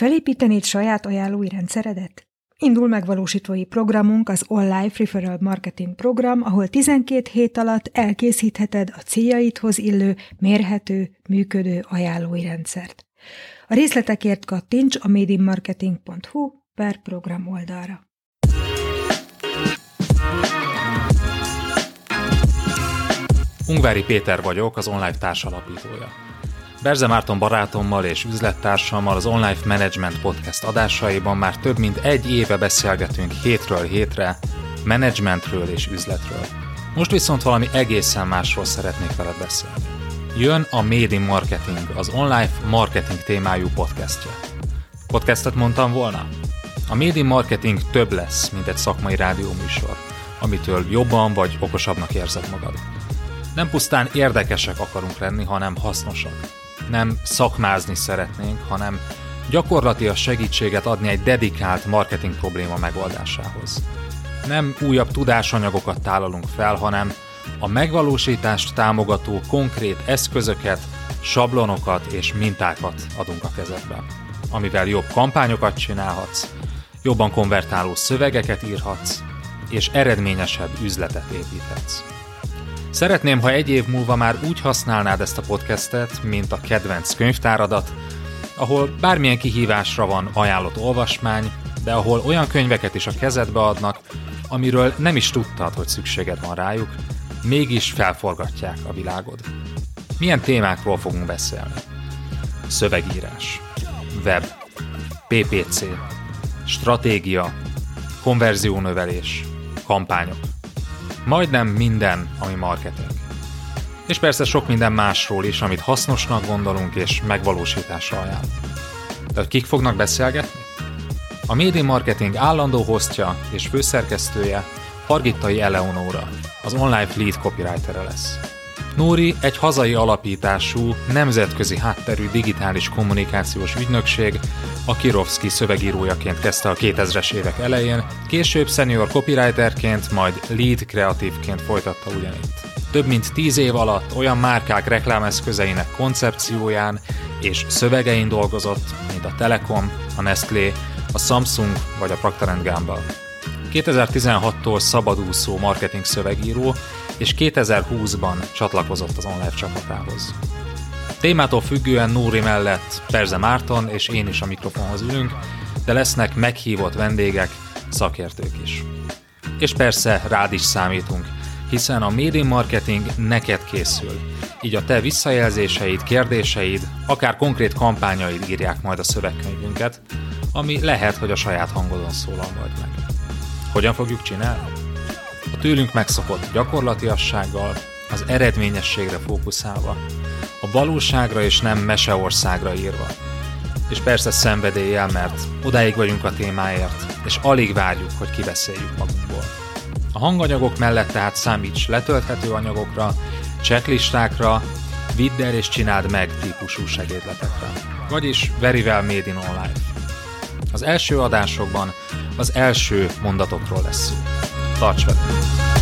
Felépítenéd saját ajánlói rendszeredet? Indul megvalósítói programunk az Life Referral Marketing program, ahol 12 hét alatt elkészítheted a céljaidhoz illő, mérhető, működő ajánlói rendszert. A részletekért kattints a madeinmarketing.hu per program oldalra. Ungvári Péter vagyok, az online társalapítója. Berze Márton barátommal és üzlettársammal az Online Management Podcast adásaiban már több mint egy éve beszélgetünk hétről hétre menedzsmentről és üzletről. Most viszont valami egészen másról szeretnék veled beszélni. Jön a Made in Marketing, az online marketing témájú podcastja. Podcastet mondtam volna? A Made in Marketing több lesz, mint egy szakmai rádióműsor, amitől jobban vagy okosabbnak érzed magad. Nem pusztán érdekesek akarunk lenni, hanem hasznosak nem szakmázni szeretnénk, hanem gyakorlatilag segítséget adni egy dedikált marketing probléma megoldásához. Nem újabb tudásanyagokat tálalunk fel, hanem a megvalósítást támogató konkrét eszközöket, sablonokat és mintákat adunk a kezedbe, amivel jobb kampányokat csinálhatsz, jobban konvertáló szövegeket írhatsz, és eredményesebb üzletet építhetsz. Szeretném, ha egy év múlva már úgy használnád ezt a podcastet, mint a kedvenc könyvtáradat, ahol bármilyen kihívásra van ajánlott olvasmány, de ahol olyan könyveket is a kezedbe adnak, amiről nem is tudtad, hogy szükséged van rájuk, mégis felforgatják a világod. Milyen témákról fogunk beszélni? Szövegírás, web, PPC, stratégia, konverziónövelés, kampányok. Majdnem minden, ami marketing. És persze sok minden másról is, amit hasznosnak gondolunk és megvalósításra ajánl. De kik fognak beszélgetni? A Médi Marketing állandó hostja és főszerkesztője Hargittai Eleonóra, az online lead copywriter lesz. Nóri egy hazai alapítású, nemzetközi hátterű digitális kommunikációs ügynökség, a Kirovski szövegírójaként kezdte a 2000-es évek elején, később senior copywriterként, majd lead kreatívként folytatta ugyanitt. Több mint tíz év alatt olyan márkák reklámeszközeinek koncepcióján és szövegein dolgozott, mint a Telekom, a Nestlé, a Samsung vagy a Procter Gamble. 2016-tól szabadúszó marketing szövegíró, és 2020-ban csatlakozott az online csapatához. Témától függően Nóri mellett Perze Márton és én is a mikrofonhoz ülünk, de lesznek meghívott vendégek, szakértők is. És persze rád is számítunk, hiszen a média marketing neked készül, így a te visszajelzéseid, kérdéseid, akár konkrét kampányaid írják majd a szövegkönyvünket, ami lehet, hogy a saját hangodon szólal majd meg. Hogyan fogjuk csinálni? A tőlünk megszokott gyakorlatiassággal, az eredményességre fókuszálva, a valóságra és nem meseországra írva. És persze szenvedéllyel, mert odáig vagyunk a témáért, és alig várjuk, hogy kiveszéljük magunkból. A hanganyagok mellett tehát számíts letölthető anyagokra, checklistákra, vidd el és csináld meg típusú segédletekre. Vagyis very well made in online. Az első adásokban az első mondatokról lesz szó. Tarts velünk!